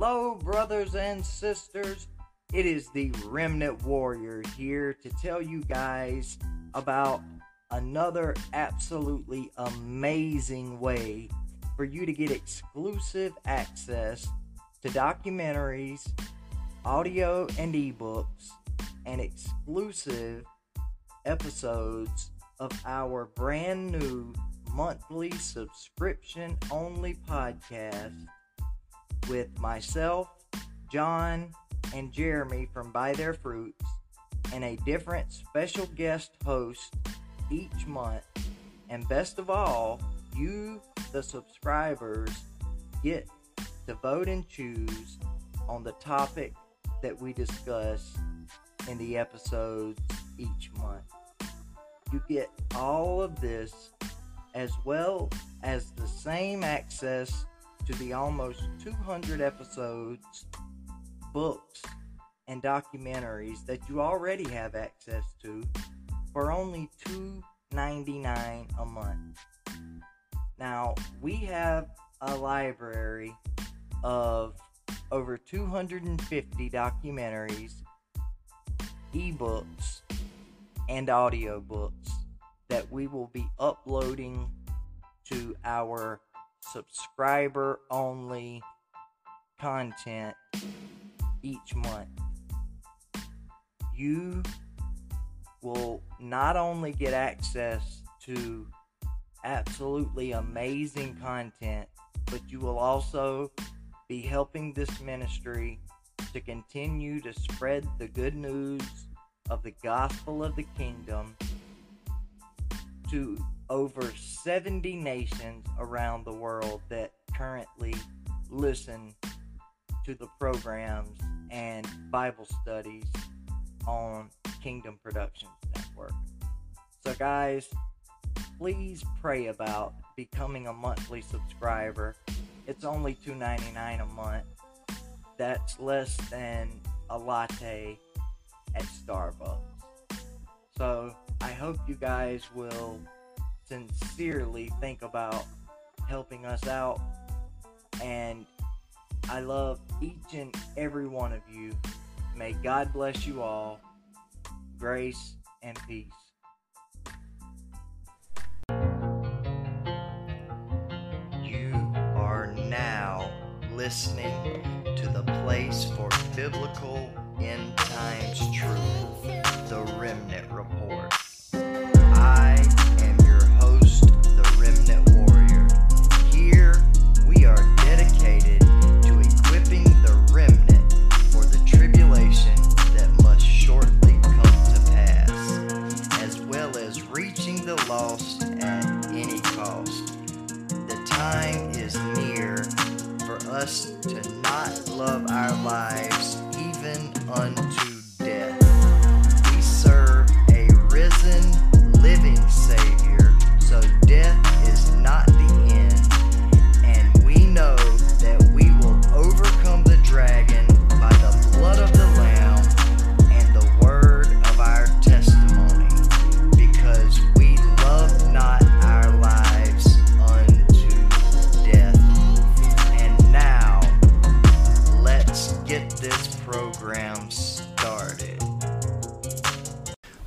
Hello, brothers and sisters. It is the Remnant Warrior here to tell you guys about another absolutely amazing way for you to get exclusive access to documentaries, audio and ebooks, and exclusive episodes of our brand new monthly subscription only podcast with myself, John, and Jeremy from By Their Fruits, and a different special guest host each month. And best of all, you, the subscribers, get to vote and choose on the topic that we discuss in the episodes each month. You get all of this as well as the same access to the almost 200 episodes, books, and documentaries that you already have access to for only $2.99 a month. Now, we have a library of over 250 documentaries, ebooks, and audiobooks that we will be uploading to our subscriber only content each month. You will not only get access to absolutely amazing content, but you will also be helping this ministry to continue to spread the good news of the gospel of the kingdom to over 70 nations around the world that currently listen to the programs and Bible studies on Kingdom Productions Network. So, guys, please pray about becoming a monthly subscriber. It's only $2.99 a month. That's less than a latte at Starbucks. So, I hope you guys will sincerely think about helping us out. And I love each and every one of you. May God bless you all. Grace and peace. You are now listening to the place for biblical end times truth, the Remnant Report. Love our lives even unto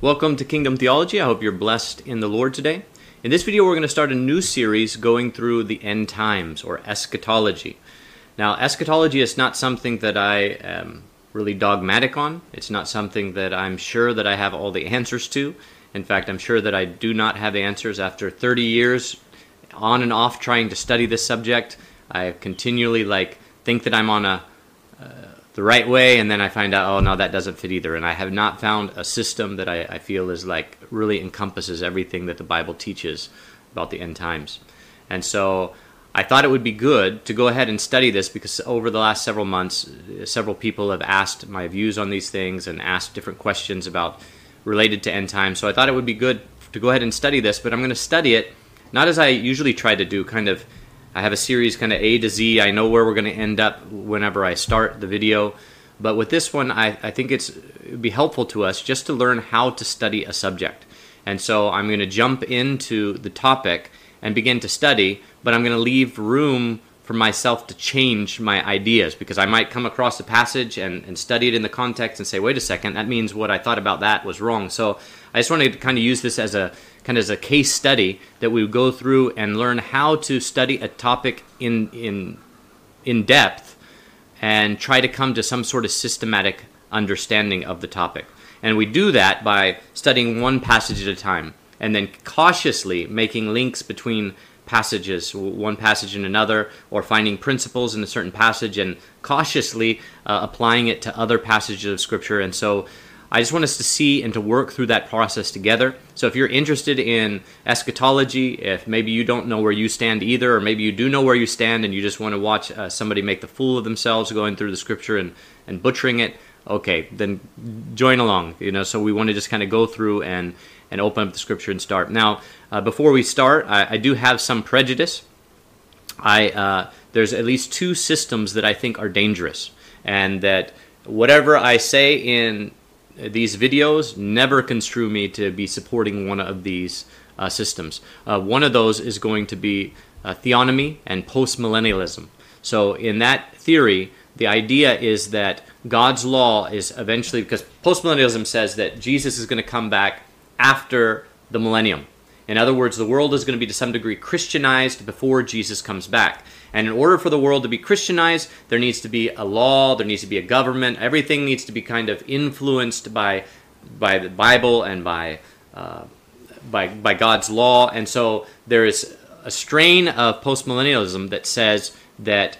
Welcome to Kingdom Theology. I hope you're blessed in the Lord today. In this video, we're going to start a new series going through the end times or eschatology. Now, eschatology is not something that I am really dogmatic on. It's not something that I'm sure that I have all the answers to. In fact, I'm sure that I do not have answers after 30 years on and off trying to study this subject. I continually like think that I'm on a uh, the right way, and then I find out, oh no, that doesn't fit either. And I have not found a system that I, I feel is like really encompasses everything that the Bible teaches about the end times. And so I thought it would be good to go ahead and study this because over the last several months, several people have asked my views on these things and asked different questions about related to end times. So I thought it would be good to go ahead and study this, but I'm going to study it not as I usually try to do, kind of I have a series kind of A to Z. I know where we're going to end up whenever I start the video. But with this one, I, I think it's be helpful to us just to learn how to study a subject. And so I'm going to jump into the topic and begin to study, but I'm going to leave room for myself to change my ideas because I might come across a passage and, and study it in the context and say, wait a second, that means what I thought about that was wrong. So I just wanted to kind of use this as a kind of as a case study that we would go through and learn how to study a topic in in in depth and try to come to some sort of systematic understanding of the topic. And we do that by studying one passage at a time and then cautiously making links between passages, one passage and another, or finding principles in a certain passage and cautiously uh, applying it to other passages of Scripture. And so I just want us to see and to work through that process together. So if you're interested in eschatology, if maybe you don't know where you stand either, or maybe you do know where you stand and you just want to watch uh, somebody make the fool of themselves going through the Scripture and, and butchering it, okay, then join along. You know, so we want to just kind of go through and and open up the scripture and start. Now, uh, before we start, I, I, do have some prejudice. I uh, there's at least two systems that I think are dangerous, and that whatever I say in these videos never construe me to be supporting one of these uh, systems. Uh, one of those is going to be uh, theonomy and postmillennialism. So, in that theory, the idea is that God's law is eventually, because postmillennialism says that Jesus is going to come back after the millennium. In other words, the world is going to be to some degree Christianized before Jesus comes back. And in order for the world to be Christianized, there needs to be a law, there needs to be a government, everything needs to be kind of influenced by, by the Bible and by, uh, by, by God's law. And so there is a strain of postmillennialism that says that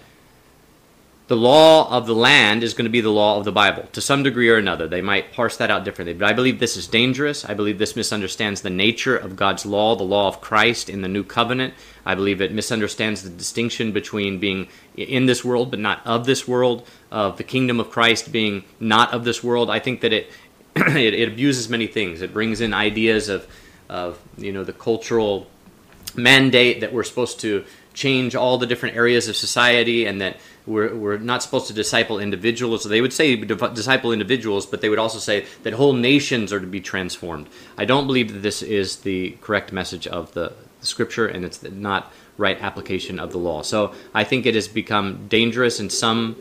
the law of the land is going to be the law of the Bible to some degree or another. They might parse that out differently, but I believe this is dangerous. I believe this misunderstands the nature of God's law, the law of Christ in the new covenant. I believe it misunderstands the distinction between being in this world but not of this world, of the kingdom of Christ being not of this world. I think that it it, it abuses many things. It brings in ideas of of you know the cultural mandate that we're supposed to change all the different areas of society and that we're, we're not supposed to disciple individuals. So they would say disciple individuals, but they would also say that whole nations are to be transformed. I don't believe that this is the correct message of the, scripture and it's not right application of the law. So I think it has become dangerous in some.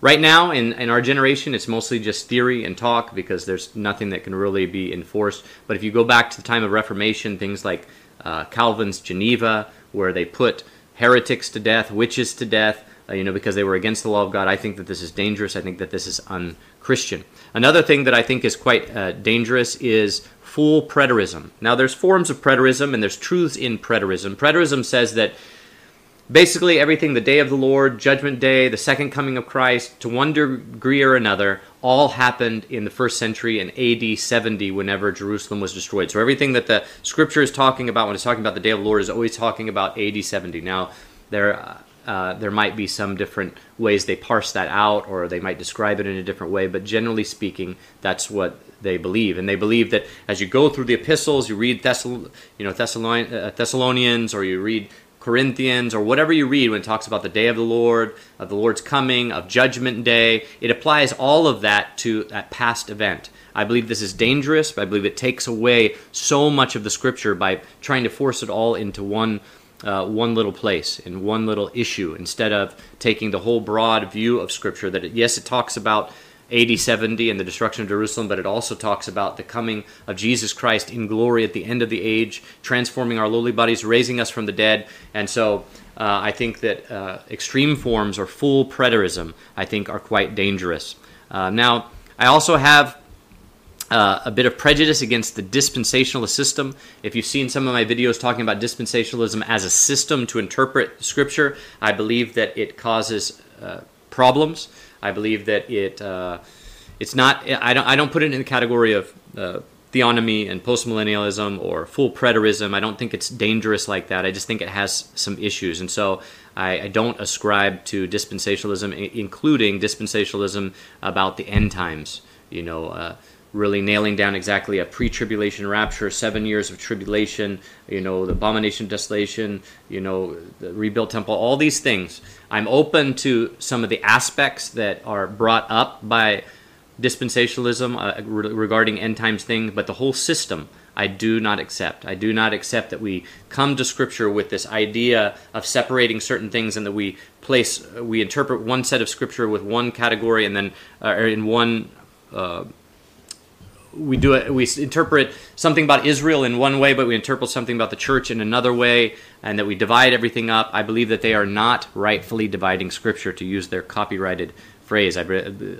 Right now, in, in our generation, it's mostly just theory and talk because there's nothing that can really be enforced. But if you go back to the time of Reformation, things like uh, Calvin's Geneva, where they put heretics to death, witches to death, uh, you know, because they were against the law of God. I think that this is dangerous. I think that this is unchristian. Another thing that I think is quite uh, dangerous is full preterism. Now, there's forms of preterism and there's truths in preterism. Preterism says that basically everything the day of the Lord, Judgment Day, the second coming of Christ, to one degree or another, all happened in the first century in AD 70 whenever Jerusalem was destroyed. So everything that the scripture is talking about when it's talking about the day of the Lord is always talking about AD 70. Now, there. Uh, there might be some different ways they parse that out, or they might describe it in a different way. But generally speaking, that's what they believe, and they believe that as you go through the epistles, you read Thessal- you know uh, Thessalonians, or you read Corinthians or whatever you read when it talks about the day of the Lord, of the Lord's coming, of Judgment Day, it applies all of that to that past event. I believe this is dangerous. I believe it takes away so much of the Scripture by trying to force it all into one. Uh, one little place and one little issue instead of taking the whole broad view of Scripture. That it, yes, it talks about AD 70 and the destruction of Jerusalem, but it also talks about the coming of Jesus Christ in glory at the end of the age, transforming our lowly bodies, raising us from the dead. And so uh, I think that uh, extreme forms or full preterism, I think, are quite dangerous. Uh, now, I also have uh, a bit of prejudice against the dispensationalist system. If you've seen some of my videos talking about dispensationalism as a system to interpret Scripture, I believe that it causes uh, problems. I believe that it uh, it's not. I don't. I don't put it in the category of uh, theonomy and postmillennialism or full preterism. I don't think it's dangerous like that. I just think it has some issues, and so I, I don't ascribe to dispensationalism, including dispensationalism about the end times. You know. Really nailing down exactly a pre-tribulation rapture, seven years of tribulation, you know, the abomination of desolation, you know, the rebuilt temple, all these things. I'm open to some of the aspects that are brought up by dispensationalism uh, re- regarding end times things, but the whole system I do not accept. I do not accept that we come to Scripture with this idea of separating certain things and that we place, we interpret one set of Scripture with one category and then, uh, in one. Uh, we do it we interpret something about israel in one way but we interpret something about the church in another way and that we divide everything up. I believe that they are not rightfully dividing scripture to use their copyrighted phrase. I,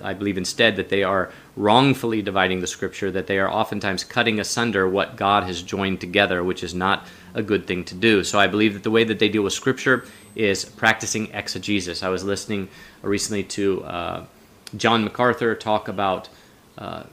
I believe instead that they are wrongfully dividing the scripture that they are oftentimes cutting asunder what god has joined together which is not a good thing to do. So i believe that the way that they deal with scripture is practicing exegesis. I was listening recently to uh, john macarthur talk about uh,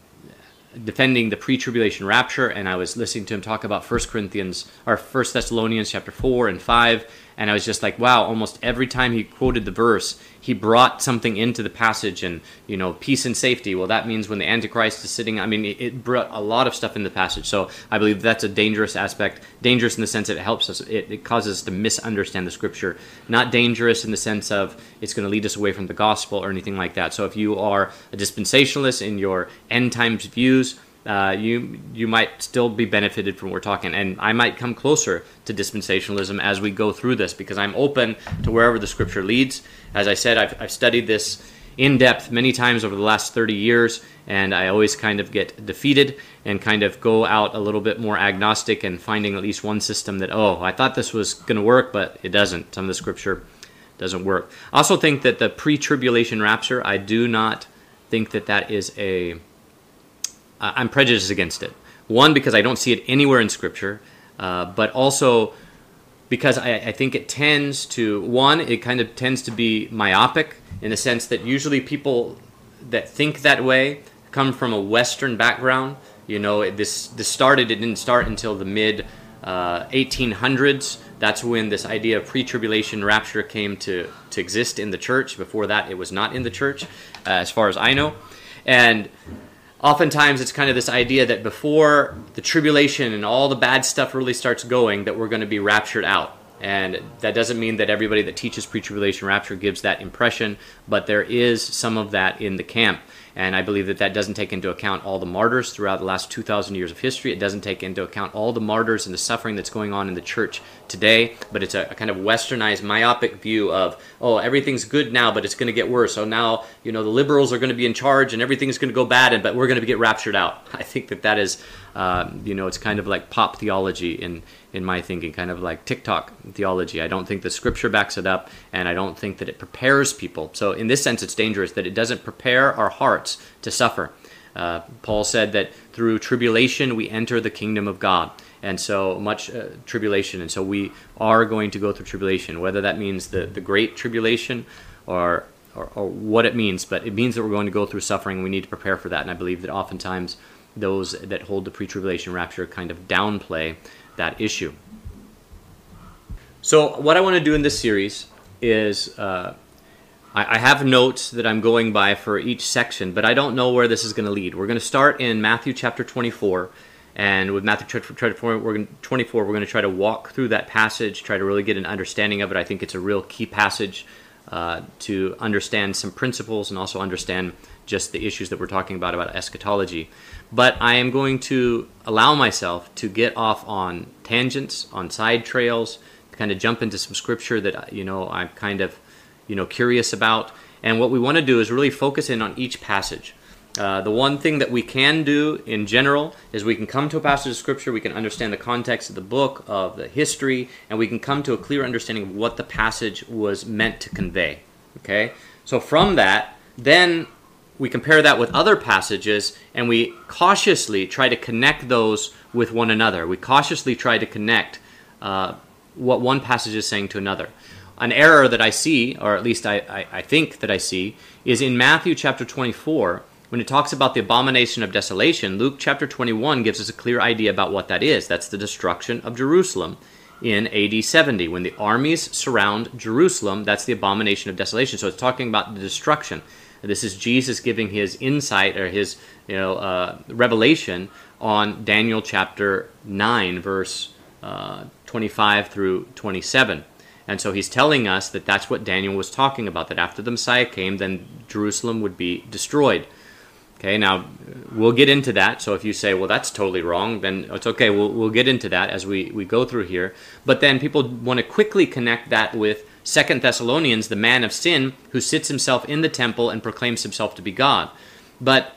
defending the pre-tribulation rapture and i was listening to him talk about First corinthians or First thessalonians chapter 4 and 5 and i was just like wow almost every time he quoted the verse he brought something into the passage and you know peace and safety. Well that means when the antichrist is sitting i mean it, brought a lot of stuff in the passage. So i believe that's a dangerous aspect dangerous in the sense that it helps us it, it causes us to misunderstand the scripture. Not dangerous in the sense of it's going to lead us away from the gospel or anything like that. So if you are a dispensationalist in your end times views uh, you you might still be benefited from what we're talking, and I might come closer to dispensationalism as we go through this because I'm open to wherever the Scripture leads. As I said, I've, I've studied this in depth many times over the last 30 years, and I always kind of get defeated and kind of go out a little bit more agnostic and finding at least one system that oh I thought this was going to work, but it doesn't. Some of the Scripture doesn't work. I also think that the pre-tribulation rapture, I do not think that that is a uh, I'm prejudiced against it. One, because I don't see it anywhere in Scripture, uh, but also because I, I, think it tends to, one, it kind of tends to be myopic in the sense that usually people that think that way come from a Western background. You know, this, this started, it didn't start until the mid uh, 1800s. That's when this idea of pre tribulation rapture came to, to exist in the church. Before that, it was not in the church, uh, as far as I know. And oftentimes it's kind of this idea that before the tribulation and all the bad stuff really starts going that we're going to be raptured out. And that doesn't mean that everybody that teaches pre-tribulation rapture gives that impression but there is some of that in the camp and I believe that that doesn't take into account all the martyrs throughout the last 2,000 years of history. It doesn't take into account all the martyrs and the suffering that's going on in the church today. But it's a, a kind of westernized, myopic view of, oh, everything's good now, but it's going to get worse. So now, you know, the liberals are going to be in charge and everything's going to go bad, and but we're going to get raptured out. I think that that is, um, you know, it's kind of like pop theology in in my thinking, kind of like TikTok theology. I don't think the scripture backs it up, and I don't think that it prepares people. So, in this sense, it's dangerous that it doesn't prepare our hearts to suffer. Uh, Paul said that through tribulation we enter the kingdom of God. And so much uh, tribulation. And so we are going to go through tribulation, whether that means the, the great tribulation or, or, or what it means. But it means that we're going to go through suffering. We need to prepare for that. And I believe that oftentimes those that hold the pre tribulation rapture kind of downplay that issue. So, what I want to do in this series is uh, I, I, have notes that I'm going by for each section, but I don't know where this is going to lead. We're going to start in Matthew chapter 24. And with Matthew chapter 24, we're going to, 24, we're going to try to walk through that passage, try to really get an understanding of it. I think it's a real key passage uh, to understand some principles and also understand just the issues that we're talking about about eschatology. But I am going to allow myself to get off on tangents, on side trails, to kind of jump into some scripture that you know I'm kind of you know curious about. And what we want to do is really focus in on each passage. Uh, the one thing that we can do in general is we can come to a passage of scripture, we can understand the context of the book, of the history, and we can come to a clear understanding of what the passage was meant to convey. Okay? So from that, then we compare that with other passages and we cautiously try to connect those with one another. We cautiously try to connect uh, what one passage is saying to another. An error that I see, or at least I, I, I think that I see, is in Matthew chapter 24. When it talks about the abomination of desolation, Luke chapter 21 gives us a clear idea about what that is. That's the destruction of Jerusalem in AD 70. When the armies surround Jerusalem, that's the abomination of desolation. So it's talking about the destruction. This is Jesus giving his insight or his you know uh, revelation on Daniel chapter nine, verse uh, 25 through 27. And so he's telling us that that's what Daniel was talking about. That after the Messiah came, then Jerusalem would be destroyed. Okay, now we'll get into that. So if you say, well, that's totally wrong, then it's okay. We'll, we'll get into that as we, we go through here. But then people want to quickly connect that with Second Thessalonians, the man of sin who sits himself in the temple and proclaims himself to be God. But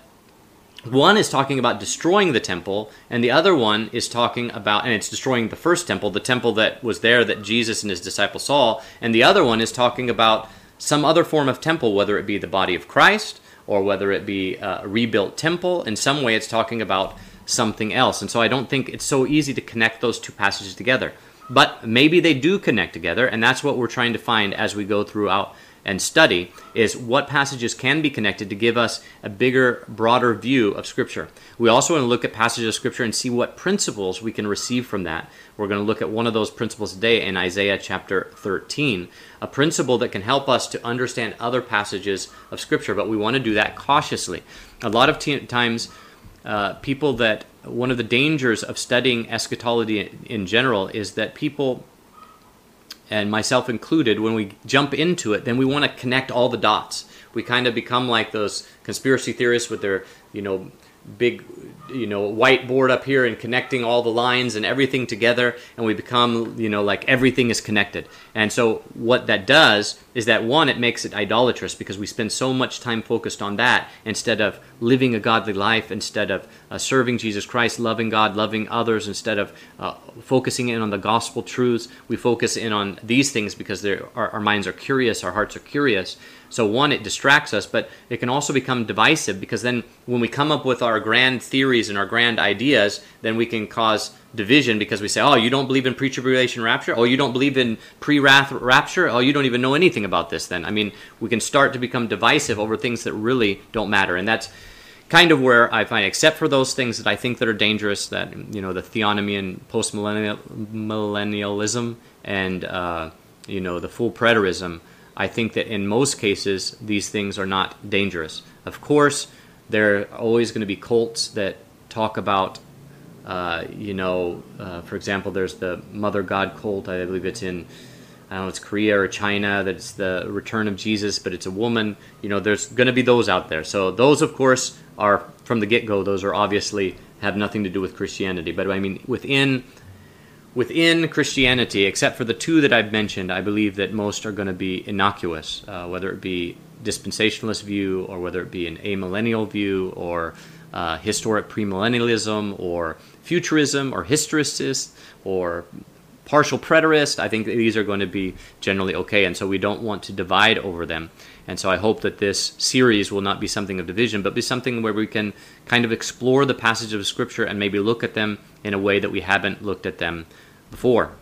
one is talking about destroying the temple, and the other one is talking about, and it's destroying the first temple, the temple that was there that Jesus and his disciples saw, and the other one is talking about some other form of temple, whether it be the body of Christ or whether it be a rebuilt temple. In some way, it's talking about something else. And so I don't think it's so easy to connect those two passages together. But maybe they do connect together, and that's what we're trying to find as we go throughout and study is what passages can be connected to give us a bigger, broader view of Scripture. We also want to look at passages of Scripture and see what principles we can receive from that. We're going to look at one of those principles today in Isaiah chapter 13, a principle that can help us to understand other passages of Scripture, but we want to do that cautiously. A lot of t- times, uh, people that one of the dangers of studying eschatology in general is that people and myself included, when we jump into it, then we want to connect all the dots. We kind of become like those conspiracy theorists with their, you know, big you know whiteboard up here and connecting all the lines and everything together and we become you know like everything is connected. And so what that does is that one it makes it idolatrous because we spend so much time focused on that instead of living a godly life instead of uh, serving jesus christ loving god loving others instead of uh, focusing in on the gospel truths. We focus in on these things because our, our minds are curious our hearts are curious so, one, it distracts us, but it can also become divisive because then when we come up with our grand theories and our grand ideas, then we can cause division because we say, oh, you don't believe in pre tribulation rapture? Oh, you don't believe in pre wrath rapture? Oh, you don't even know anything about this then. I mean, we can start to become divisive over things that really don't matter. And that's kind of where I find, except for those things that I think that are dangerous, that, you know, the theonomy and post millennialism and, uh, you know, the full preterism. I think that in most cases, these things are not dangerous. Of course, there are always going to be cults that talk about, uh, you know, uh, for example, there's the Mother God cult. I believe it's in, I don't know, it's Korea or China. That it's the return of Jesus, but it's a woman. You know, there's going to be those out there. So those, of course, are from the get-go. Those are obviously have nothing to do with Christianity. But I mean, within within Christianity, except for the two that I've mentioned, I believe that most are going to be innocuous, uh, whether it be dispensationalist view or whether it be an amillennial view or uh, historic premillennialism or futurism or historicist or partial preterist. I think these are going to be generally okay, and so we don't want to divide over them. And so I hope that this series will not be something of division, but be something where we can kind of explore the passages of Scripture and maybe look at them in a way that we haven't looked at them before.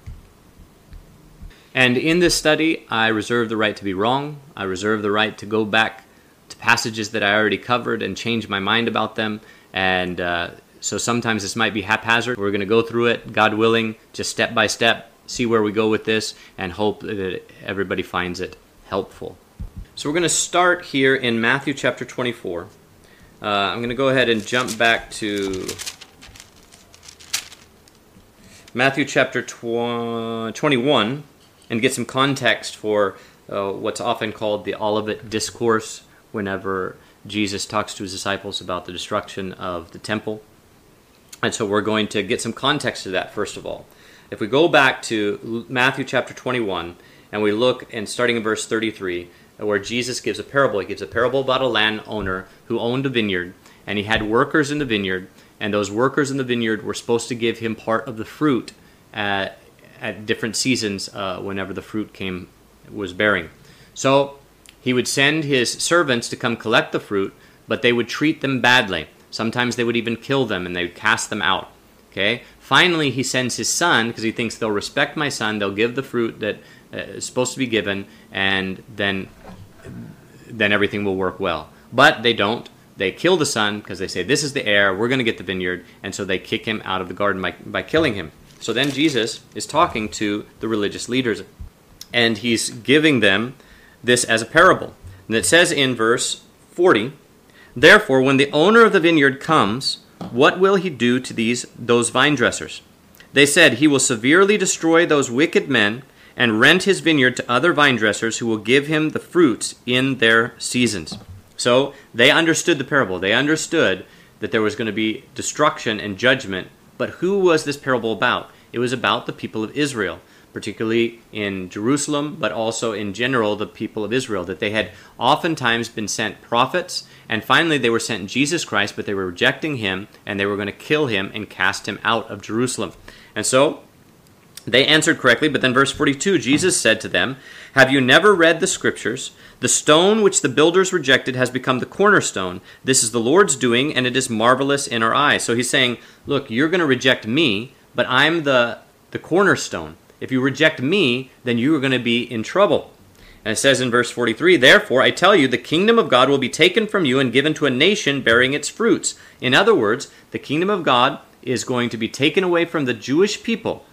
And in this study, I reserve the right to be wrong. I reserve the right to go back to passages that I already covered and change my mind about them. And uh, so sometimes this might be haphazard. We're going to go through it, God willing, just step by step, see where we go with this, and hope that everybody finds it helpful. So we're going to start here in Matthew chapter 24. Uh, I'm going to go ahead and jump back to Matthew chapter tw- 21 and get some context for uh, what's often called the Olivet Discourse whenever Jesus talks to his disciples about the destruction of the temple. And so we're going to get some context to that first of all. If we go back to Matthew chapter 21 and we look and starting in verse 33 where Jesus gives a parable, he gives a parable about a landowner who owned a vineyard and he had workers in the vineyard and those workers in the vineyard were supposed to give him part of the fruit at, at different seasons uh, whenever the fruit came was bearing. So he would send his servants to come collect the fruit, but they would treat them badly. Sometimes they would even kill them and they would cast them out. Okay. Finally, he sends his son because he thinks they'll respect my son. They'll give the fruit that uh, is supposed to be given, and then then everything will work well. But they don't. They kill the son because they say, This is the heir, we're going to get the vineyard. And so they kick him out of the garden by, by killing him. So then Jesus is talking to the religious leaders and he's giving them this as a parable. And it says in verse 40 Therefore, when the owner of the vineyard comes, what will he do to these those vine dressers? They said, He will severely destroy those wicked men and rent his vineyard to other vine dressers who will give him the fruits in their seasons. So they understood the parable. They understood that there was going to be destruction and judgment. But who was this parable about? It was about the people of Israel, particularly in Jerusalem, but also in general the people of Israel, that they had oftentimes been sent prophets, and finally they were sent Jesus Christ, but they were rejecting him, and they were going to kill him and cast him out of Jerusalem. And so they answered correctly, but then verse 42 Jesus said to them, Have you never read the scriptures? The stone which the builders rejected has become the cornerstone. This is the Lord's doing, and it is marvelous in our eyes. So he's saying, Look, you're going to reject me, but I'm the, the cornerstone. If you reject me, then you are going to be in trouble. And it says in verse 43 Therefore, I tell you, the kingdom of God will be taken from you and given to a nation bearing its fruits. In other words, the kingdom of God is going to be taken away from the Jewish people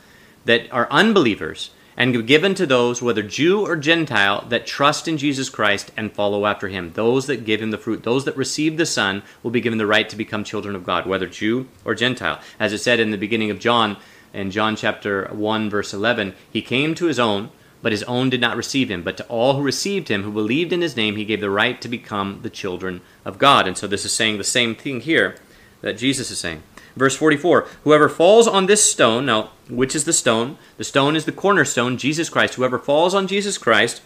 that are unbelievers and given to those, whether Jew or Gentile, that trust in Jesus Christ and follow after him. Those that give him the fruit, those that receive the Son, will be given the right to become children of God, whether Jew or Gentile. As it said in the beginning of John, in John chapter 1, verse 11, he came to his own, but his own did not receive him. But to all who received him, who believed in his name, he gave the right to become the children of God. And so this is saying the same thing here that Jesus is saying. Verse 44 Whoever falls on this stone, now, which is the stone? The stone is the cornerstone, Jesus Christ. Whoever falls on Jesus Christ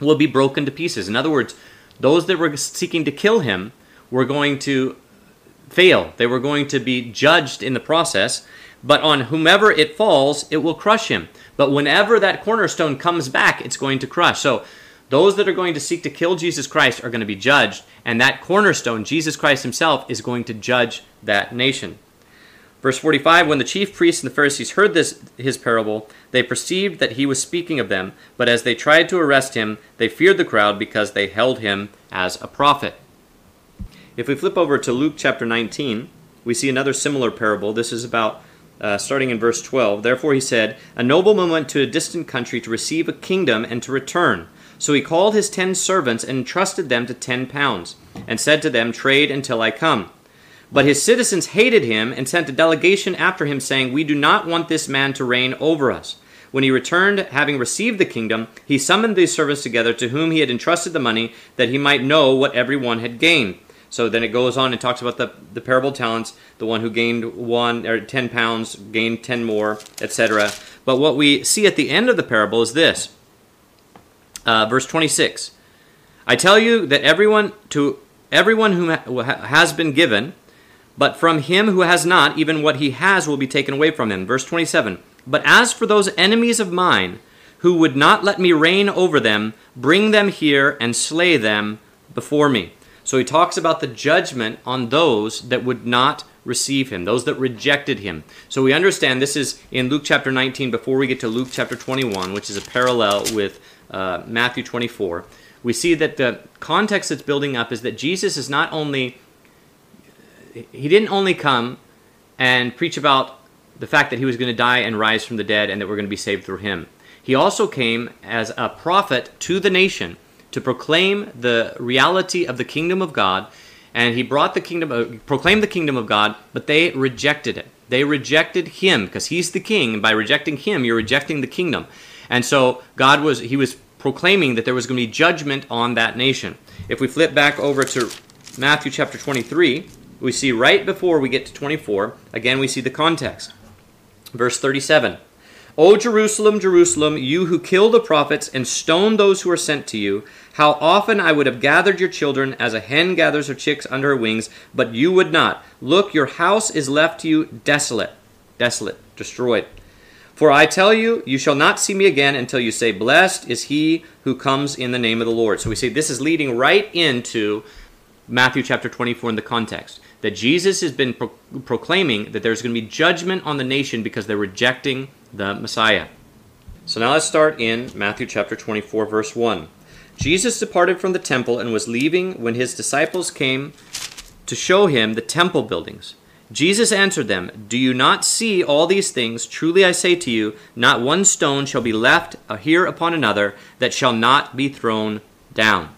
will be broken to pieces. In other words, those that were seeking to kill him were going to fail. They were going to be judged in the process. But on whomever it falls, it will crush him. But whenever that cornerstone comes back, it's going to crush. So those that are going to seek to kill Jesus Christ are going to be judged, and that cornerstone, Jesus Christ himself, is going to judge that nation. Verse 45 When the chief priests and the Pharisees heard this his parable, they perceived that he was speaking of them, but as they tried to arrest him, they feared the crowd because they held him as a prophet. If we flip over to Luke chapter 19, we see another similar parable. This is about uh, starting in verse 12. Therefore he said, A nobleman went to a distant country to receive a kingdom and to return. So he called his ten servants and entrusted them to ten pounds, and said to them, Trade until I come. But his citizens hated him and sent a delegation after him, saying, We do not want this man to reign over us. When he returned, having received the kingdom, he summoned these servants together to whom he had entrusted the money, that he might know what every one had gained. So then it goes on and talks about the, the parable talents, the one who gained one or ten pounds gained ten more, etc. But what we see at the end of the parable is this. Uh, verse 26. I tell you that everyone to everyone who has been given but from him who has not, even what he has will be taken away from him. Verse 27 But as for those enemies of mine, who would not let me reign over them, bring them here and slay them before me. So he talks about the judgment on those that would not receive him, those that rejected him. So we understand this is in Luke chapter 19 before we get to Luke chapter 21, which is a parallel with uh, Matthew 24. We see that the context that's building up is that Jesus is not only he didn't only come and preach about the fact that he was going to die and rise from the dead and that we're going to be saved through him. He also came as a prophet to the nation to proclaim the reality of the kingdom of God and he brought the kingdom uh, proclaimed the kingdom of God but they rejected it. They rejected him because he's the king and by rejecting him you're rejecting the kingdom. And so God was he was proclaiming that there was going to be judgment on that nation. If we flip back over to Matthew chapter 23, we see right before we get to 24, again, we see the context. Verse 37 O Jerusalem, Jerusalem, you who kill the prophets and stone those who are sent to you, how often I would have gathered your children as a hen gathers her chicks under her wings, but you would not. Look, your house is left to you desolate, desolate, destroyed. For I tell you, you shall not see me again until you say, Blessed is he who comes in the name of the Lord. So we see this is leading right into Matthew chapter 24 in the context that Jesus has been pro- proclaiming that there's going to be judgment on the nation because they're rejecting the Messiah. So now let's start in Matthew chapter 24, verse 1. Jesus departed from the temple and was leaving when his disciples came to show him the temple buildings. Jesus answered them, Do you not see all these things? Truly I say to you, not one stone shall be left here upon another that shall not be thrown down.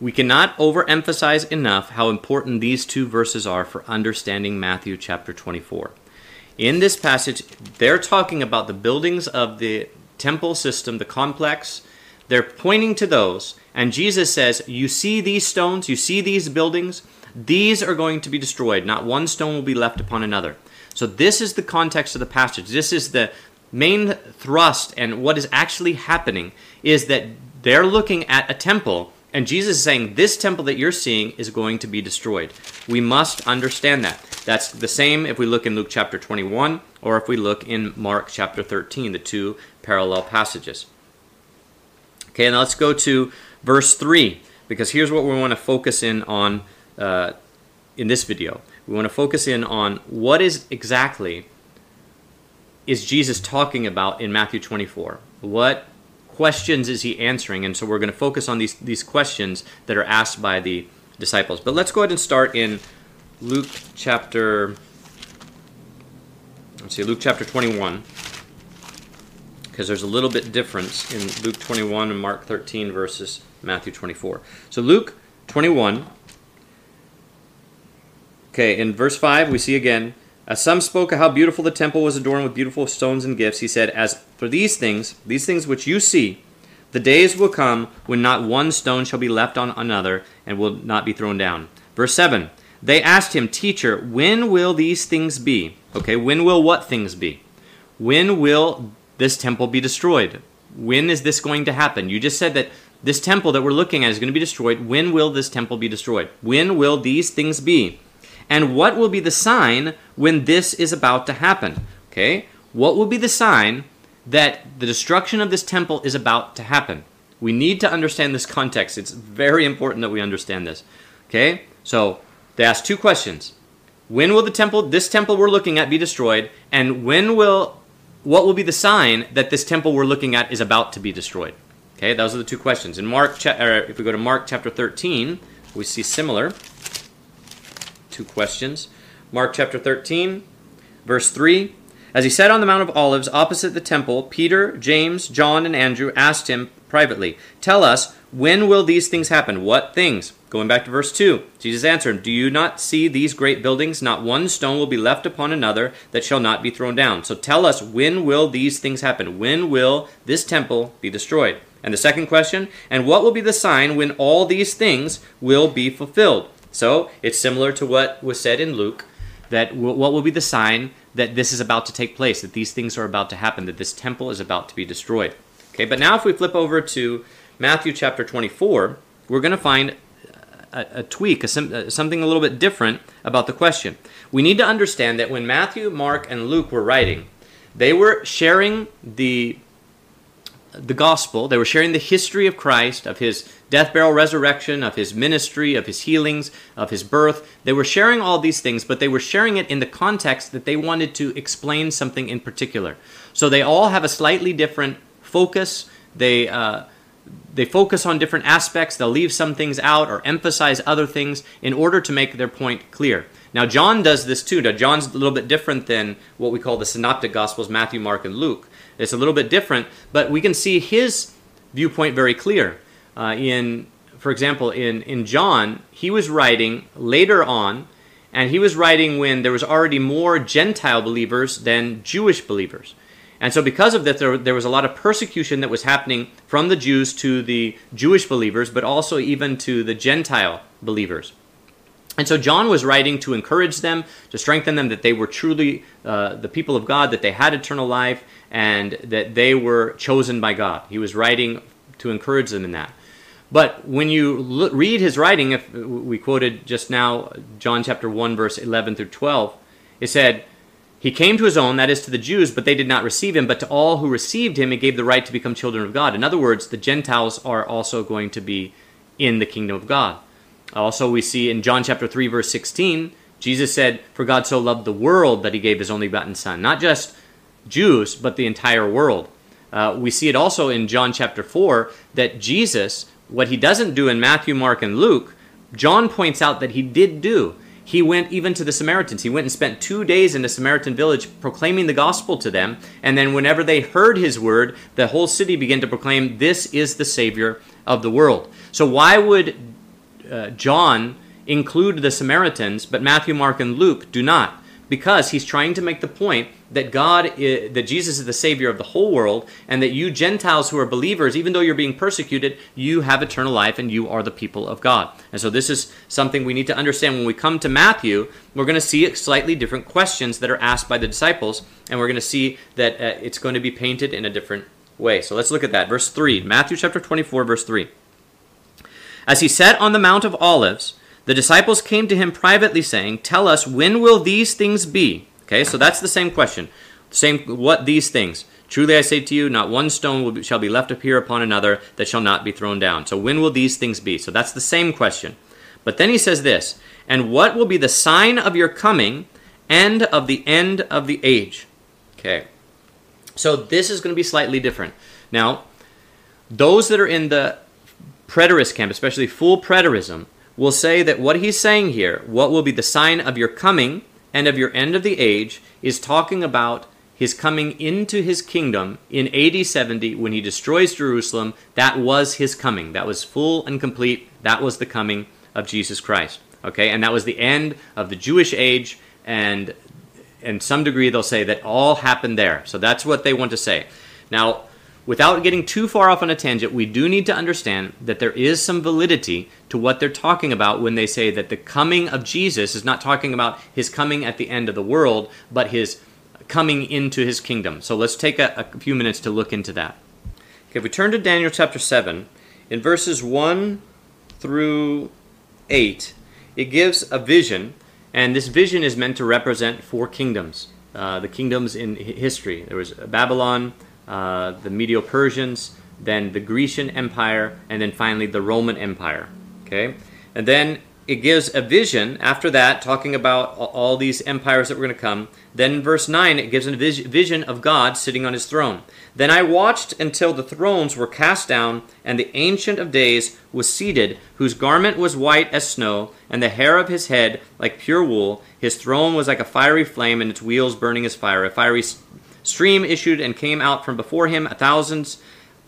We cannot overemphasize enough how important these two verses are for understanding Matthew chapter 24. In this passage, they're talking about the buildings of the temple system, the complex, They're pointing to those, and Jesus says, You see these stones, you see these buildings, these are going to be destroyed. Not one stone will be left upon another. So, this is the context of the passage. This is the main thrust, and what is actually happening is that they're looking at a temple, and Jesus is saying, This temple that you're seeing is going to be destroyed. We must understand that. That's the same if we look in Luke chapter 21 or if we look in Mark chapter 13, the two parallel passages. Okay, now let's go to verse 3, because here's what we want to focus in on uh, in this video. We want to focus in on what is exactly is Jesus talking about in Matthew 24? What questions is he answering? And so we're going to focus on these, these questions that are asked by the disciples. But let's go ahead and start in Luke chapter let's see Luke chapter 21 because there's a little bit difference in Luke 21 and Mark 13 versus Matthew 24. So Luke 21 Okay, in verse 5 we see again as some spoke of how beautiful the temple was adorned with beautiful stones and gifts, he said, As for these things, these things which you see, the days will come when not one stone shall be left on another and will not be thrown down. Verse 7 They asked him, Teacher, when will these things be? Okay, when will what things be? When will this temple be destroyed? When is this going to happen? You just said that this temple that we're looking at is going to be destroyed. When will this temple be destroyed? When will these things be? And what will be the sign when this is about to happen? Okay? What will be the sign that the destruction of this temple is about to happen? We need to understand this context. It's very important that we understand this. Okay? So, they ask two questions. When will the temple, this temple we're looking at, be destroyed? And when will, what will be the sign that this temple we're looking at is about to be destroyed? Okay, those are the two questions. In Mark, er, if we go to Mark chapter 13, we see similar two questions. Mark chapter 13, verse 3. As he sat on the Mount of Olives opposite the temple, Peter, James, John, and Andrew asked him privately, Tell us, when will these things happen? What things? Going back to verse 2, Jesus answered, Do you not see these great buildings? Not one stone will be left upon another that shall not be thrown down. So tell us, when will these things happen? When will this temple be destroyed? And the second question, and what will be the sign when all these things will be fulfilled? So it's similar to what was said in Luke that w- what will be the sign that this is about to take place, that these things are about to happen, that this temple is about to be destroyed. Okay, but now if we flip over to Matthew chapter 24, we're going to find a, a tweak, a, uh, something a little bit different about the question. We need to understand that when Matthew, Mark, and Luke were writing, they were sharing the the gospel. They were sharing the history of Christ, of his death, burial, resurrection, of his ministry, of his healings, of his birth. They were sharing all these things, but they were sharing it in the context that they wanted to explain something in particular. So they all have a slightly different focus. They uh, they focus on different aspects. They'll leave some things out or emphasize other things in order to make their point clear. Now, John does this too. Now, John's a little bit different than what we call the synoptic gospels Matthew, Mark, and Luke. It's a little bit different, but we can see his viewpoint very clear. Uh, in, for example, in, in John, he was writing later on, and he was writing when there was already more Gentile believers than Jewish believers. And so, because of that, there, there was a lot of persecution that was happening from the Jews to the Jewish believers, but also even to the Gentile believers. And so John was writing to encourage them, to strengthen them that they were truly uh, the people of God, that they had eternal life, and that they were chosen by God. He was writing to encourage them in that. But when you read his writing, if we quoted just now John chapter 1, verse 11 through 12, it said, He came to his own, that is to the Jews, but they did not receive him. But to all who received him, he gave the right to become children of God. In other words, the Gentiles are also going to be in the kingdom of God. Also, we see in John chapter 3, verse 16, Jesus said, For God so loved the world that he gave his only begotten Son. Not just Jews, but the entire world. Uh, we see it also in John chapter 4 that Jesus, what he doesn't do in Matthew, Mark, and Luke, John points out that he did do. He went even to the Samaritans. He went and spent two days in a Samaritan village proclaiming the gospel to them. And then, whenever they heard his word, the whole city began to proclaim, This is the Savior of the world. So, why would uh, John include the Samaritans, but Matthew, Mark, and Luke do not? Because he's trying to make the point that God, is, that Jesus is the Savior of the whole world, and that you Gentiles who are believers, even though you're being persecuted, you have eternal life and you are the people of God. And so this is something we need to understand when we come to Matthew. We're going to see slightly different questions that are asked by the disciples, and we're going to see that uh, it's going to be painted in a different way. So let's look at that. Verse 3, Matthew chapter 24, verse 3. As he sat on the Mount of Olives, the disciples came to him privately, saying, Tell us, when will these things be? Okay, so that's the same question. Same, what these things? Truly I say to you, not one stone be, shall be left up here upon another that shall not be thrown down. So when will these things be? So that's the same question. But then he says this, and what will be the sign of your coming and of the end of the age? Okay. So this is going to be slightly different. Now, those that are in the preterist camp, especially full preterism, will say that what he's saying here, what will be the sign of your coming and of your end of the age, is talking about his coming into his kingdom in AD 70 when he destroys Jerusalem. That was his coming. That was full and complete. That was the coming of Jesus Christ. Okay, and that was the end of the Jewish age, and in some degree they'll say that all happened there. So that's what they want to say. Now, without getting too far off on a tangent, we do need to understand that there is some validity to what they're talking about when they say that the coming of Jesus is not talking about his coming at the end of the world, but his coming into his kingdom. So let's take a, a few minutes to look into that. Okay, if we turn to Daniel chapter 7, in verses 1 through 8, it gives a vision, and this vision is meant to represent four kingdoms. Uh, the kingdoms in history. There was Babylon, uh, the Medo Persians, then the Grecian Empire, and then finally the Roman Empire. Okay? And then it gives a vision after that, talking about all these empires that were going to come. Then in verse 9, it gives a vision of God sitting on his throne. Then I watched until the thrones were cast down, and the Ancient of Days was seated, whose garment was white as snow, and the hair of his head like pure wool. His throne was like a fiery flame, and its wheels burning as fire. A fiery stream issued and came out from before him. A thousands,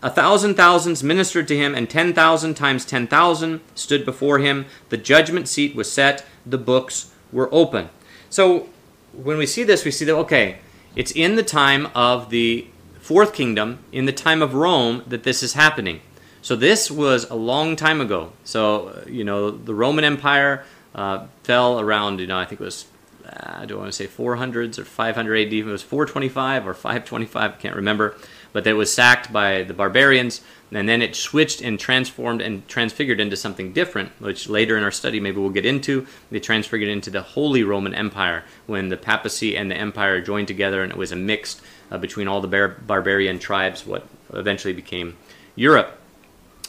a thousand thousands ministered to him, and ten thousand times ten thousand stood before him. The judgment seat was set. The books were open. So when we see this, we see that okay, it's in the time of the fourth kingdom, in the time of Rome, that this is happening. So this was a long time ago. So you know the Roman Empire uh, fell around. You know I think it was I don't want to say 400s or 500 AD. It was 425 or 525, I can't remember. But it was sacked by the barbarians, and then it switched and transformed and transfigured into something different, which later in our study maybe we'll get into. They transfigured into the Holy Roman Empire when the papacy and the empire joined together, and it was a mix uh, between all the bar- barbarian tribes, what eventually became Europe.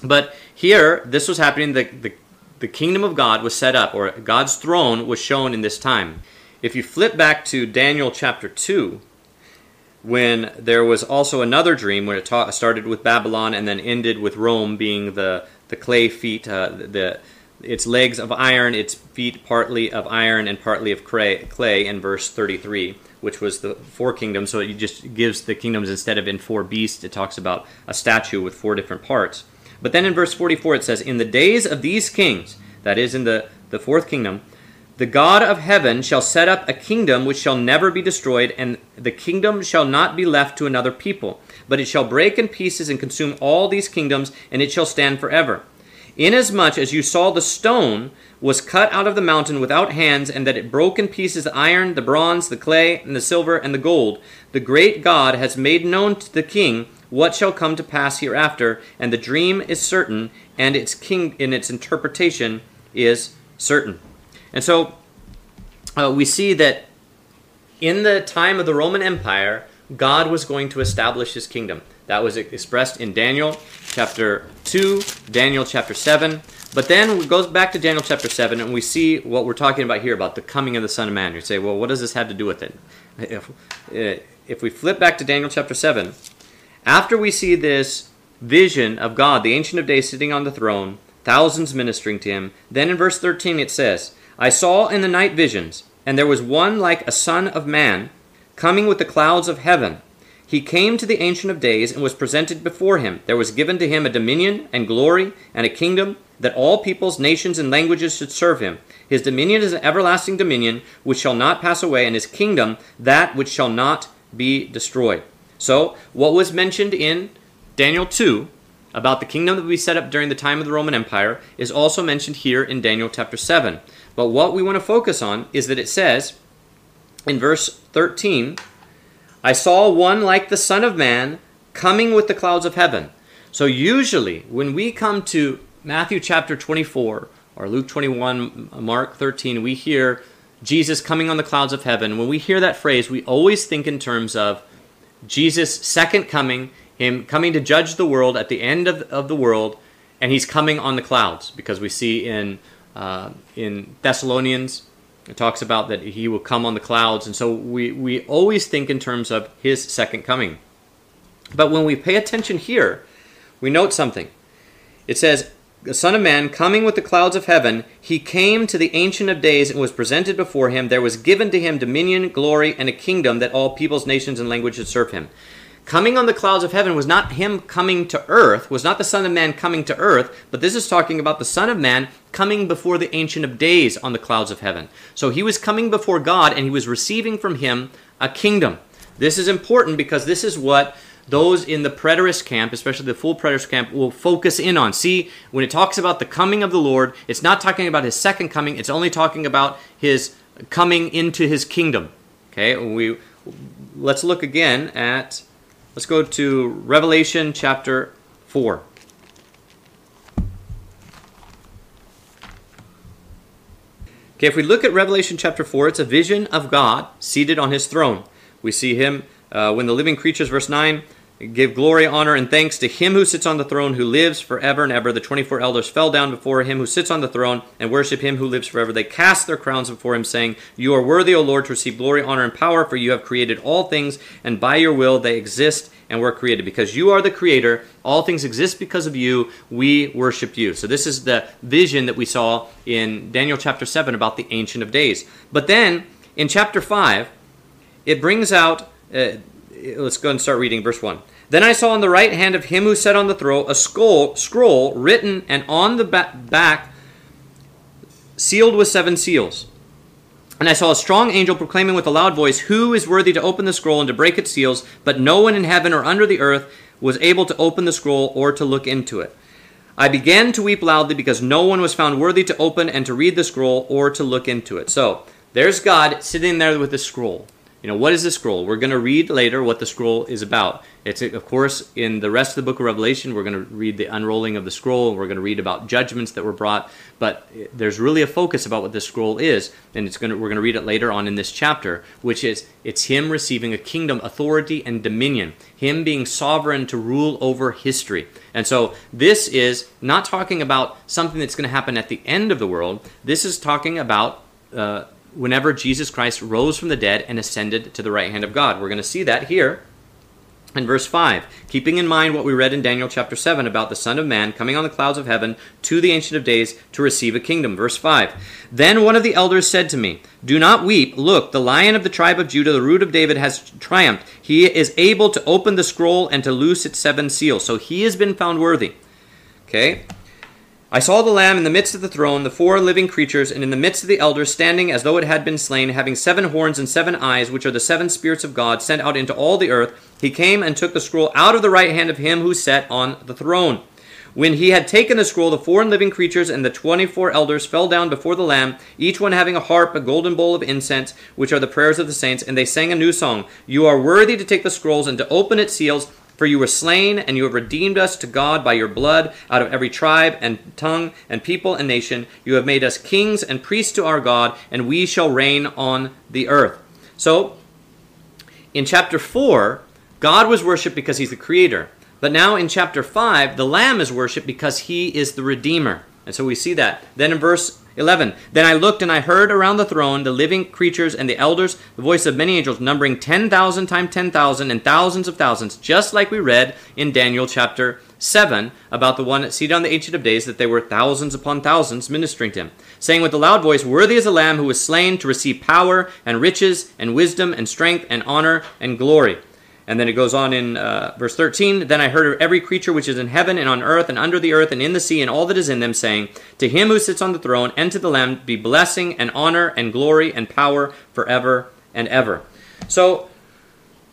But here, this was happening. The, the, the kingdom of God was set up, or God's throne was shown in this time. If you flip back to Daniel chapter 2, when there was also another dream when it ta- started with Babylon and then ended with Rome being the, the clay feet, uh, the, its legs of iron, its feet partly of iron and partly of clay, clay in verse 33, which was the four kingdoms. So it just gives the kingdoms instead of in four beasts, it talks about a statue with four different parts. But then in verse 44 it says, In the days of these kings, that is in the, the fourth kingdom, the God of heaven shall set up a kingdom which shall never be destroyed, and the kingdom shall not be left to another people, but it shall break in pieces and consume all these kingdoms, and it shall stand forever. Inasmuch as you saw the stone was cut out of the mountain without hands, and that it broke in pieces the iron, the bronze, the clay, and the silver, and the gold, the great God has made known to the king what shall come to pass hereafter, and the dream is certain, and its king in its interpretation is certain. And so uh, we see that in the time of the Roman Empire, God was going to establish his kingdom. That was expressed in Daniel chapter 2, Daniel chapter 7. But then it goes back to Daniel chapter 7, and we see what we're talking about here about the coming of the Son of Man. You say, well, what does this have to do with it? If, uh, if we flip back to Daniel chapter 7, after we see this vision of God, the Ancient of Days, sitting on the throne, thousands ministering to him, then in verse 13 it says, I saw in the night visions, and there was one like a son of man, coming with the clouds of heaven. He came to the Ancient of Days and was presented before him. There was given to him a dominion and glory and a kingdom that all peoples, nations, and languages should serve him. His dominion is an everlasting dominion which shall not pass away, and his kingdom that which shall not be destroyed. So, what was mentioned in Daniel 2 about the kingdom that we set up during the time of the Roman Empire is also mentioned here in Daniel chapter 7. But what we want to focus on is that it says in verse 13, I saw one like the Son of Man coming with the clouds of heaven. So, usually, when we come to Matthew chapter 24 or Luke 21, Mark 13, we hear Jesus coming on the clouds of heaven. When we hear that phrase, we always think in terms of Jesus' second coming, him coming to judge the world at the end of, of the world, and he's coming on the clouds because we see in uh, in Thessalonians it talks about that he will come on the clouds, and so we we always think in terms of his second coming. But when we pay attention here, we note something. It says, the Son of Man, coming with the clouds of heaven, he came to the Ancient of Days and was presented before him. There was given to him dominion, glory, and a kingdom that all peoples, nations, and languages should serve him. Coming on the clouds of heaven was not him coming to earth, was not the Son of Man coming to earth, but this is talking about the Son of Man coming before the Ancient of Days on the clouds of heaven. So he was coming before God and he was receiving from him a kingdom. This is important because this is what those in the preterist camp, especially the full preterist camp, will focus in on. See, when it talks about the coming of the Lord, it's not talking about his second coming, it's only talking about his coming into his kingdom. Okay, we let's look again at let's go to Revelation chapter 4. Okay, if we look at Revelation chapter 4, it's a vision of God seated on his throne. We see him uh, when the living creatures, verse 9, give glory, honor, and thanks to him who sits on the throne, who lives forever and ever. The 24 elders fell down before him who sits on the throne and worship him who lives forever. They cast their crowns before him, saying, You are worthy, O Lord, to receive glory, honor, and power, for you have created all things, and by your will they exist and were created. Because you are the creator, all things exist because of you. We worship you. So, this is the vision that we saw in Daniel chapter 7 about the Ancient of Days. But then, in chapter 5, it brings out uh, let's go and start reading verse 1. Then I saw on the right hand of him who sat on the throne a scroll, scroll written and on the back sealed with seven seals. And I saw a strong angel proclaiming with a loud voice, Who is worthy to open the scroll and to break its seals? But no one in heaven or under the earth was able to open the scroll or to look into it. I began to weep loudly because no one was found worthy to open and to read the scroll or to look into it. So there's God sitting there with the scroll. You know, what is the scroll? We're going to read later what the scroll is about. It's, of course, in the rest of the book of Revelation, we're going to read the unrolling of the scroll. We're going to read about judgments that were brought. But there's really a focus about what the scroll is, and it's going to, we're going to read it later on in this chapter, which is it's him receiving a kingdom, authority, and dominion, him being sovereign to rule over history. And so this is not talking about something that's going to happen at the end of the world. This is talking about. Uh, whenever Jesus Christ rose from the dead and ascended to the right hand of God. We're going to see that here in verse 5, keeping in mind what we read in Daniel chapter 7 about the Son of Man coming on the clouds of heaven to the Ancient of Days to receive a kingdom. Verse 5 Then one of the elders said to me, Do not weep. Look, the lion of the tribe of Judah, the root of David, has triumphed. He is able to open the scroll and to loose its seven seals. So he has been found worthy. Okay? I saw the Lamb in the midst of the throne, the four living creatures, and in the midst of the elders, standing as though it had been slain, having seven horns and seven eyes, which are the seven spirits of God, sent out into all the earth. He came and took the scroll out of the right hand of him who sat on the throne. When he had taken the scroll, the four living creatures and the twenty four elders fell down before the Lamb, each one having a harp, a golden bowl of incense, which are the prayers of the saints, and they sang a new song You are worthy to take the scrolls and to open its seals. For you were slain, and you have redeemed us to God by your blood out of every tribe and tongue and people and nation. You have made us kings and priests to our God, and we shall reign on the earth. So, in chapter 4, God was worshipped because he's the creator. But now in chapter 5, the Lamb is worshipped because he is the Redeemer. And so we see that. Then in verse 11. Then I looked and I heard around the throne the living creatures and the elders, the voice of many angels, numbering 10,000 times 10,000 and thousands of thousands, just like we read in Daniel chapter 7 about the one seated on the Ancient of Days, that they were thousands upon thousands ministering to him, saying with a loud voice, Worthy is the Lamb who was slain to receive power and riches and wisdom and strength and honor and glory. And then it goes on in uh, verse 13 Then I heard of every creature which is in heaven and on earth and under the earth and in the sea and all that is in them, saying, To him who sits on the throne and to the Lamb be blessing and honor and glory and power forever and ever. So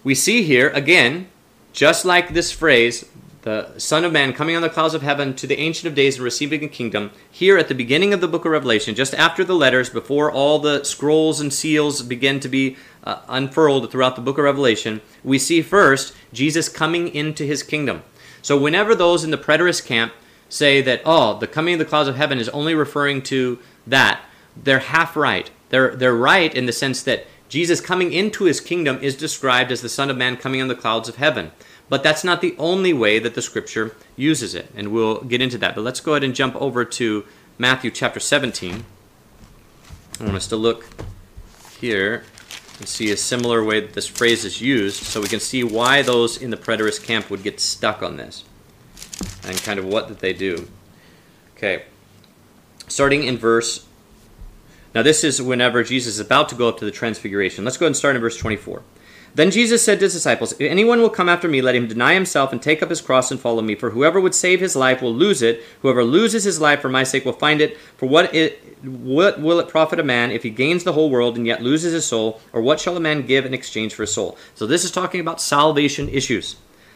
we see here, again, just like this phrase, the Son of Man coming on the clouds of heaven to the Ancient of Days and receiving a kingdom, here at the beginning of the book of Revelation, just after the letters, before all the scrolls and seals begin to be uh, unfurled throughout the book of Revelation, we see first Jesus coming into his kingdom. So whenever those in the preterist camp say that, oh, the coming of the clouds of heaven is only referring to that, they're half right. They're, they're right in the sense that Jesus coming into his kingdom is described as the Son of Man coming on the clouds of heaven. But that's not the only way that the scripture uses it, and we'll get into that. But let's go ahead and jump over to Matthew chapter 17. I want us to look here and see a similar way that this phrase is used so we can see why those in the preterist camp would get stuck on this and kind of what that they do. Okay. Starting in verse now, this is whenever Jesus is about to go up to the transfiguration. Let's go ahead and start in verse 24. Then Jesus said to his disciples, If anyone will come after me, let him deny himself and take up his cross and follow me. For whoever would save his life will lose it. Whoever loses his life for my sake will find it. For what, it, what will it profit a man if he gains the whole world and yet loses his soul? Or what shall a man give in exchange for his soul? So this is talking about salvation issues.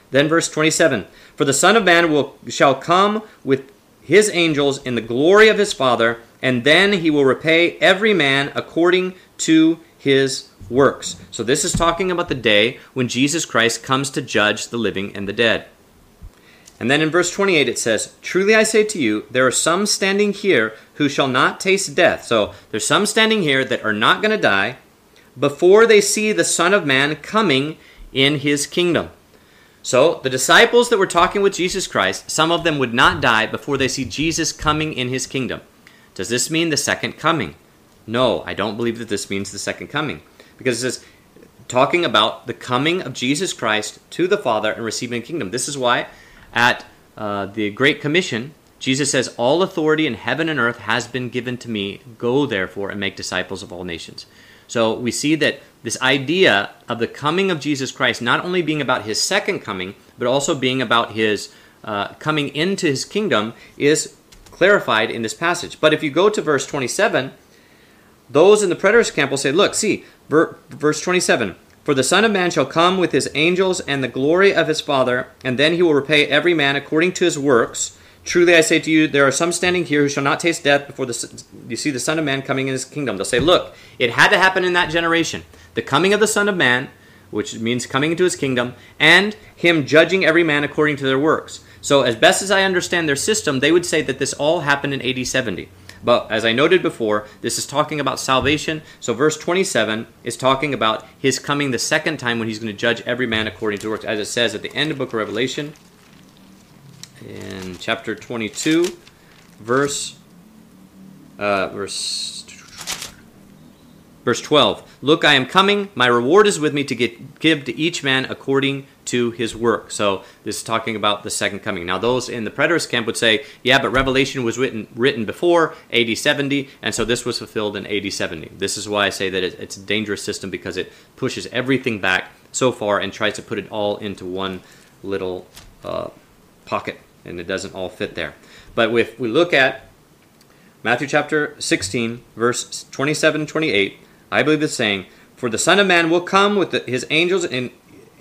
Then verse 27 For the Son of Man will, shall come with his angels in the glory of his Father and then he will repay every man according to his works. So this is talking about the day when Jesus Christ comes to judge the living and the dead. And then in verse 28 it says, Truly I say to you, there are some standing here who shall not taste death. So there's some standing here that are not going to die before they see the Son of Man coming in his kingdom. So the disciples that were talking with Jesus Christ, some of them would not die before they see Jesus coming in his kingdom. Does this mean the second coming? No, I don't believe that this means the second coming. Because it says, talking about the coming of Jesus Christ to the Father and receiving kingdom. This is why at uh, the Great Commission, Jesus says, All authority in heaven and earth has been given to me. Go therefore and make disciples of all nations. So we see that this idea of the coming of Jesus Christ not only being about his second coming, but also being about his uh, coming into his kingdom is clarified in this passage. But if you go to verse 27, those in the preterist camp will say, Look, see, ver- verse 27 For the Son of Man shall come with his angels and the glory of his Father, and then he will repay every man according to his works. Truly I say to you, there are some standing here who shall not taste death before the, you see the Son of Man coming in his kingdom. They'll say, Look, it had to happen in that generation. The coming of the Son of Man, which means coming into his kingdom, and him judging every man according to their works. So, as best as I understand their system, they would say that this all happened in AD 70. But as I noted before, this is talking about salvation. So, verse 27 is talking about his coming the second time when he's going to judge every man according to works, as it says at the end of the book of Revelation in chapter 22, verse uh, verse verse 12. Look, I am coming. My reward is with me to get, give to each man according to his work. So this is talking about the second coming. Now, those in the preterist camp would say, yeah, but Revelation was written written before AD 70, and so this was fulfilled in AD 70. This is why I say that it's a dangerous system because it pushes everything back so far and tries to put it all into one little uh, pocket, and it doesn't all fit there. But if we look at Matthew chapter 16, verse 27 28, I believe it's saying, For the Son of Man will come with the, his angels in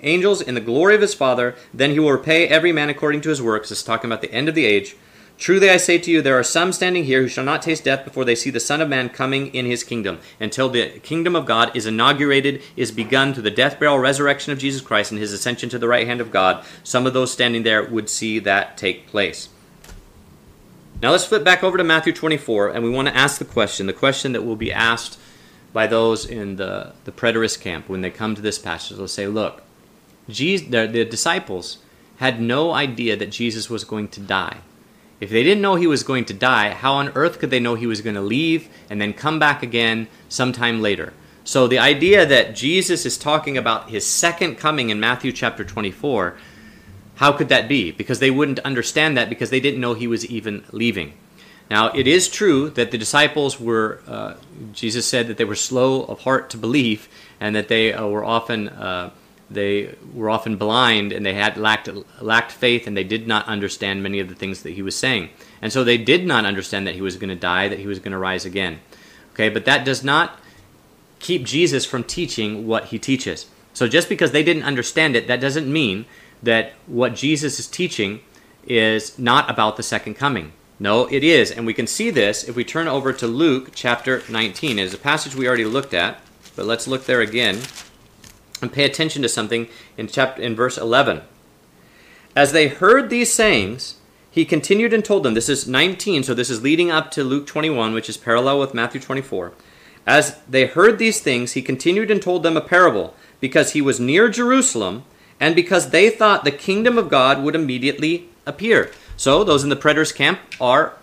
angels in the glory of his Father, then he will repay every man according to his works. This is talking about the end of the age. Truly I say to you, there are some standing here who shall not taste death before they see the Son of Man coming in his kingdom. Until the kingdom of God is inaugurated, is begun through the death, burial, resurrection of Jesus Christ and his ascension to the right hand of God, some of those standing there would see that take place. Now let's flip back over to Matthew 24, and we want to ask the question the question that will be asked by those in the, the preterist camp when they come to this passage. They'll say, Look, Jesus, the, the disciples had no idea that Jesus was going to die. If they didn't know he was going to die, how on earth could they know he was going to leave and then come back again sometime later? So the idea that Jesus is talking about his second coming in Matthew chapter 24, how could that be? Because they wouldn't understand that because they didn't know he was even leaving. Now, it is true that the disciples were, uh, Jesus said that they were slow of heart to believe and that they uh, were often uh, they were often blind and they had lacked lacked faith and they did not understand many of the things that he was saying. And so they did not understand that he was going to die, that he was going to rise again. Okay, but that does not keep Jesus from teaching what he teaches. So just because they didn't understand it, that doesn't mean that what Jesus is teaching is not about the second coming. No, it is. And we can see this if we turn over to Luke chapter 19. It is a passage we already looked at, but let's look there again and pay attention to something in chapter in verse 11. As they heard these sayings, he continued and told them, this is 19, so this is leading up to Luke 21, which is parallel with Matthew 24. As they heard these things, he continued and told them a parable, because he was near Jerusalem, and because they thought the kingdom of God would immediately appear. So, those in the preterist camp are,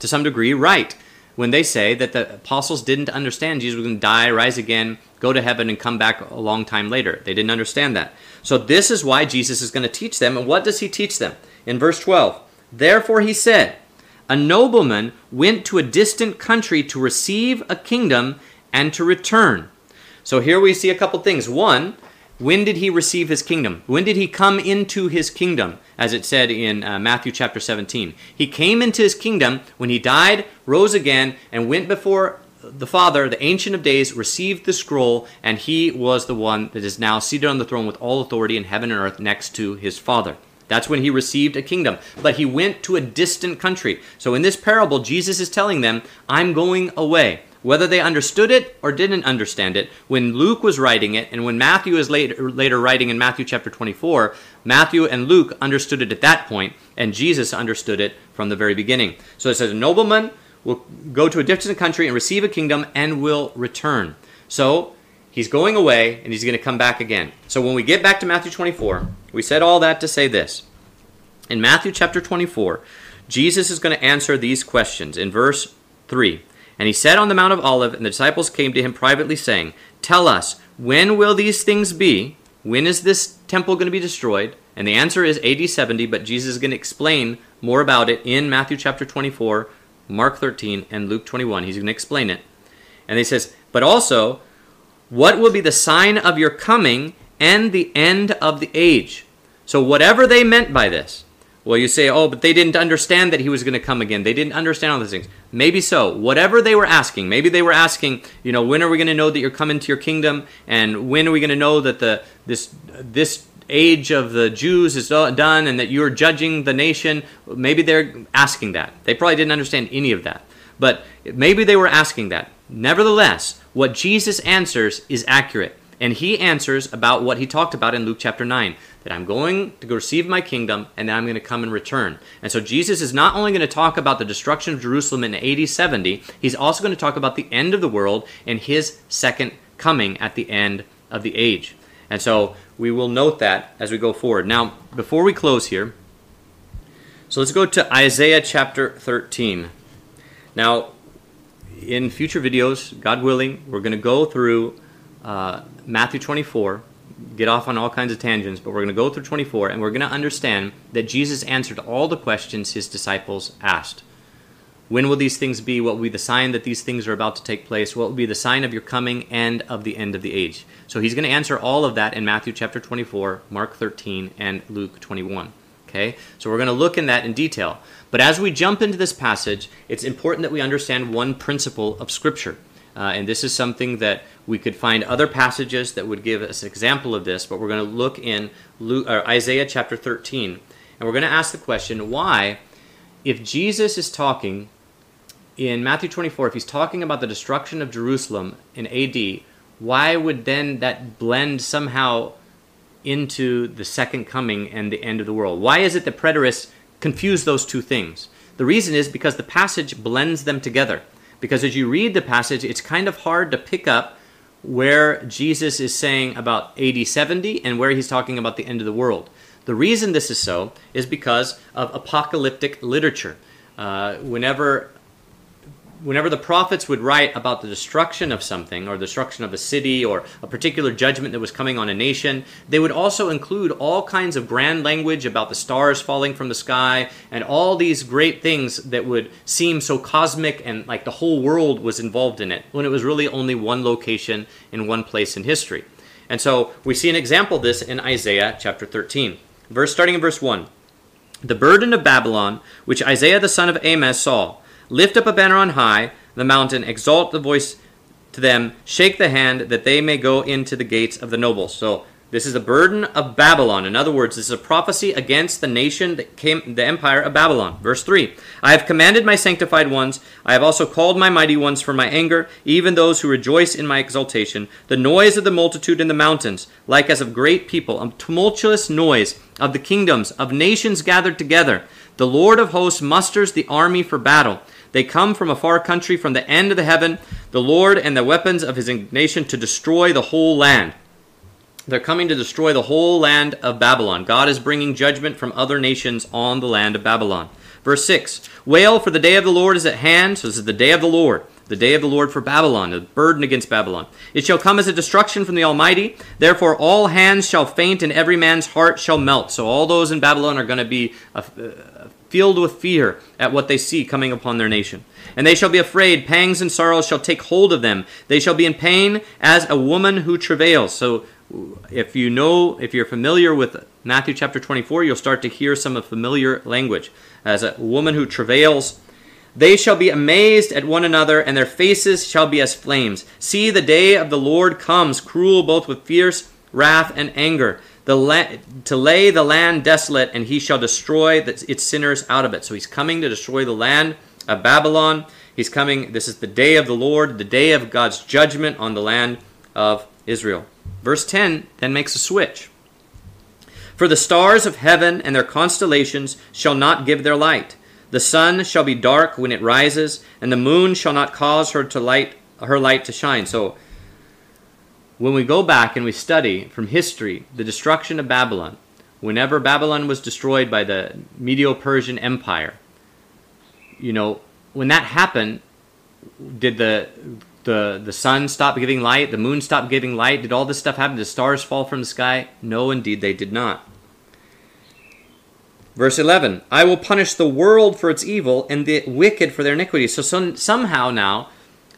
to some degree, right when they say that the apostles didn't understand Jesus was going to die, rise again, go to heaven, and come back a long time later. They didn't understand that. So, this is why Jesus is going to teach them. And what does he teach them? In verse 12, Therefore he said, A nobleman went to a distant country to receive a kingdom and to return. So, here we see a couple things. One, when did he receive his kingdom? When did he come into his kingdom? As it said in uh, Matthew chapter 17. He came into his kingdom when he died, rose again, and went before the Father, the Ancient of Days, received the scroll, and he was the one that is now seated on the throne with all authority in heaven and earth next to his Father. That's when he received a kingdom. But he went to a distant country. So in this parable, Jesus is telling them, I'm going away whether they understood it or didn't understand it, when Luke was writing it and when Matthew is later, later writing in Matthew chapter 24, Matthew and Luke understood it at that point, and Jesus understood it from the very beginning. So it says, A nobleman will go to a distant country and receive a kingdom and will return. So he's going away and he's going to come back again. So when we get back to Matthew 24, we said all that to say this. In Matthew chapter 24, Jesus is going to answer these questions in verse 3. And he sat on the Mount of Olive, and the disciples came to him privately, saying, Tell us, when will these things be? When is this temple going to be destroyed? And the answer is AD 70, but Jesus is going to explain more about it in Matthew chapter 24, Mark 13, and Luke 21. He's going to explain it. And he says, But also, what will be the sign of your coming and the end of the age? So, whatever they meant by this, well, you say, oh, but they didn't understand that he was going to come again. They didn't understand all these things. Maybe so. Whatever they were asking, maybe they were asking, you know, when are we going to know that you're coming to your kingdom, and when are we going to know that the this this age of the Jews is done, and that you're judging the nation? Maybe they're asking that. They probably didn't understand any of that, but maybe they were asking that. Nevertheless, what Jesus answers is accurate. And he answers about what he talked about in Luke chapter 9 that I'm going to go receive my kingdom and then I'm going to come and return. And so Jesus is not only going to talk about the destruction of Jerusalem in AD 70, he's also going to talk about the end of the world and his second coming at the end of the age. And so we will note that as we go forward. Now, before we close here, so let's go to Isaiah chapter 13. Now, in future videos, God willing, we're going to go through uh, Matthew 24, get off on all kinds of tangents, but we're going to go through 24 and we're going to understand that Jesus answered all the questions his disciples asked. When will these things be? What will be the sign that these things are about to take place? What will be the sign of your coming and of the end of the age? So he's going to answer all of that in Matthew chapter 24, Mark 13, and Luke 21. Okay? So we're going to look in that in detail. But as we jump into this passage, it's important that we understand one principle of Scripture. Uh, and this is something that we could find other passages that would give us an example of this, but we're going to look in Luke, Isaiah chapter 13. And we're going to ask the question why, if Jesus is talking in Matthew 24, if he's talking about the destruction of Jerusalem in AD, why would then that blend somehow into the second coming and the end of the world? Why is it that preterists confuse those two things? The reason is because the passage blends them together. Because as you read the passage, it's kind of hard to pick up where Jesus is saying about AD 70 and where he's talking about the end of the world. The reason this is so is because of apocalyptic literature. Uh, whenever whenever the prophets would write about the destruction of something or destruction of a city or a particular judgment that was coming on a nation, they would also include all kinds of grand language about the stars falling from the sky and all these great things that would seem so cosmic and like the whole world was involved in it when it was really only one location in one place in history. And so we see an example of this in Isaiah chapter 13. Verse starting in verse 1. The burden of Babylon, which Isaiah the son of Amoz saw, lift up a banner on high, the mountain, exalt the voice to them, shake the hand, that they may go into the gates of the nobles. So this is the burden of Babylon. In other words, this is a prophecy against the nation that came, the empire of Babylon. Verse 3 I have commanded my sanctified ones. I have also called my mighty ones for my anger, even those who rejoice in my exaltation. The noise of the multitude in the mountains, like as of great people, a tumultuous noise of the kingdoms, of nations gathered together. The Lord of hosts musters the army for battle. They come from a far country, from the end of the heaven, the Lord and the weapons of his indignation to destroy the whole land. They're coming to destroy the whole land of Babylon. God is bringing judgment from other nations on the land of Babylon. Verse 6 Wail, for the day of the Lord is at hand. So this is the day of the Lord, the day of the Lord for Babylon, a burden against Babylon. It shall come as a destruction from the Almighty. Therefore, all hands shall faint, and every man's heart shall melt. So all those in Babylon are going to be uh, uh, filled with fear at what they see coming upon their nation. And they shall be afraid, pangs and sorrows shall take hold of them. They shall be in pain as a woman who travails. So if you know, if you're familiar with Matthew chapter 24, you'll start to hear some familiar language. As a woman who travails, they shall be amazed at one another, and their faces shall be as flames. See, the day of the Lord comes, cruel both with fierce wrath and anger, la- to lay the land desolate, and he shall destroy the, its sinners out of it. So he's coming to destroy the land of Babylon. He's coming, this is the day of the Lord, the day of God's judgment on the land of Israel. Verse 10 then makes a switch. For the stars of heaven and their constellations shall not give their light. The sun shall be dark when it rises, and the moon shall not cause her to light her light to shine. So when we go back and we study from history the destruction of Babylon, whenever Babylon was destroyed by the Medo-Persian Empire, you know, when that happened, did the the the sun stop giving light, the moon stopped giving light. Did all this stuff happen? Did the stars fall from the sky? No, indeed they did not. Verse 11 I will punish the world for its evil and the wicked for their iniquity. So some, somehow now,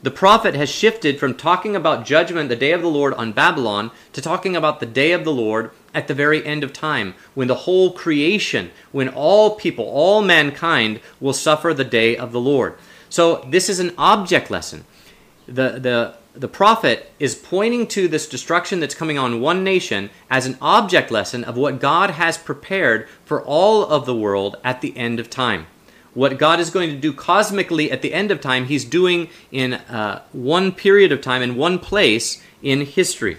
the prophet has shifted from talking about judgment, the day of the Lord on Babylon, to talking about the day of the Lord at the very end of time, when the whole creation, when all people, all mankind will suffer the day of the Lord. So this is an object lesson the, the, the prophet is pointing to this destruction that's coming on one nation as an object lesson of what God has prepared for all of the world at the end of time. What God is going to do cosmically at the end of time, He's doing in uh, one period of time, in one place in history.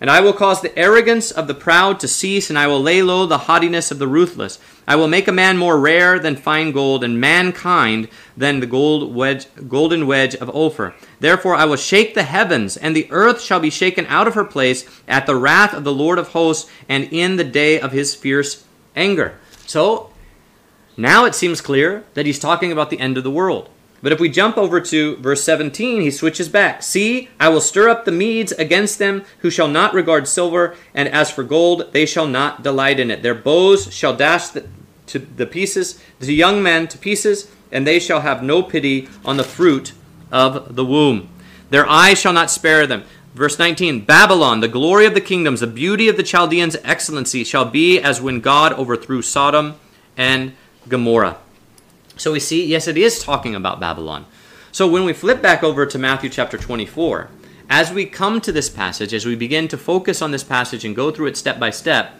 And I will cause the arrogance of the proud to cease, and I will lay low the haughtiness of the ruthless. I will make a man more rare than fine gold, and mankind than the gold wedge, golden wedge of Ophir. Therefore I will shake the heavens, and the earth shall be shaken out of her place at the wrath of the Lord of hosts, and in the day of his fierce anger. So, now it seems clear that he's talking about the end of the world. But if we jump over to verse 17, he switches back. See, I will stir up the Medes against them, who shall not regard silver, and as for gold, they shall not delight in it. Their bows shall dash the, to the pieces, the young men to pieces, and they shall have no pity on the fruit of the womb. Their eyes shall not spare them. Verse 19 Babylon, the glory of the kingdoms, the beauty of the Chaldeans' excellency, shall be as when God overthrew Sodom and Gomorrah. So we see, yes, it is talking about Babylon. So when we flip back over to Matthew chapter 24, as we come to this passage, as we begin to focus on this passage and go through it step by step,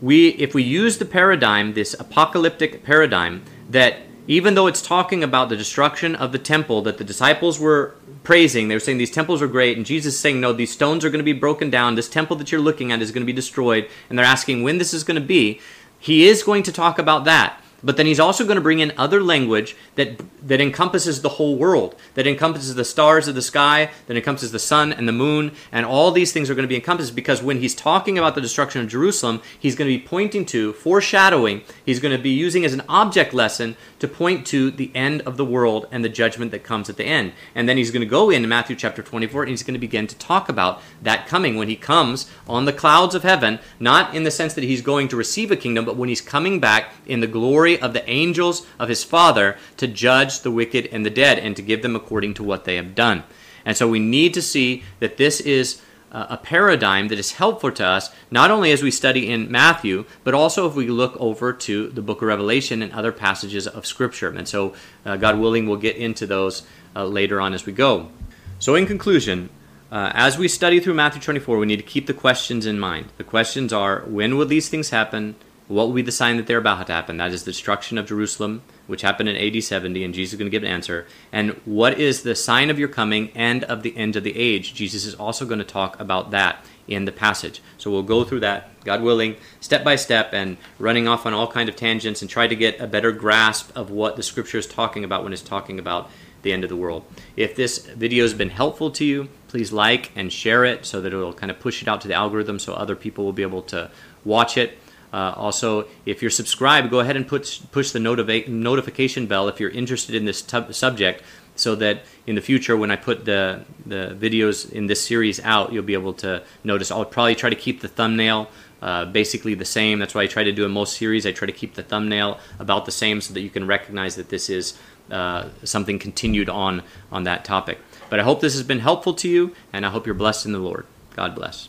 we, if we use the paradigm, this apocalyptic paradigm, that even though it's talking about the destruction of the temple that the disciples were praising, they were saying these temples are great, and Jesus is saying, No, these stones are going to be broken down. This temple that you're looking at is going to be destroyed, and they're asking when this is going to be. He is going to talk about that. But then he's also going to bring in other language that that encompasses the whole world, that encompasses the stars of the sky, that encompasses the sun and the moon, and all these things are going to be encompassed because when he's talking about the destruction of Jerusalem, he's going to be pointing to, foreshadowing, he's going to be using as an object lesson to point to the end of the world and the judgment that comes at the end. And then he's going to go into Matthew chapter 24 and he's going to begin to talk about that coming when he comes on the clouds of heaven, not in the sense that he's going to receive a kingdom, but when he's coming back in the glory glory of the angels of his Father to judge the wicked and the dead and to give them according to what they have done. And so we need to see that this is a paradigm that is helpful to us, not only as we study in Matthew, but also if we look over to the book of Revelation and other passages of Scripture. And so, uh, God willing, we'll get into those uh, later on as we go. So, in conclusion, uh, as we study through Matthew 24, we need to keep the questions in mind. The questions are when will these things happen? What will be the sign that they're about to happen? That is the destruction of Jerusalem, which happened in AD 70, and Jesus is going to give an answer. And what is the sign of your coming and of the end of the age? Jesus is also going to talk about that in the passage. So we'll go through that, God willing, step by step, and running off on all kind of tangents and try to get a better grasp of what the Scripture is talking about when it's talking about the end of the world. If this video has been helpful to you, please like and share it so that it'll kind of push it out to the algorithm so other people will be able to watch it. Uh, also, if you're subscribed, go ahead and put, push the notification bell if you're interested in this tub- subject so that in the future when I put the, the videos in this series out, you'll be able to notice. I'll probably try to keep the thumbnail uh, basically the same. That's why I try to do in most series. I try to keep the thumbnail about the same so that you can recognize that this is uh, something continued on on that topic. But I hope this has been helpful to you, and I hope you're blessed in the Lord. God bless.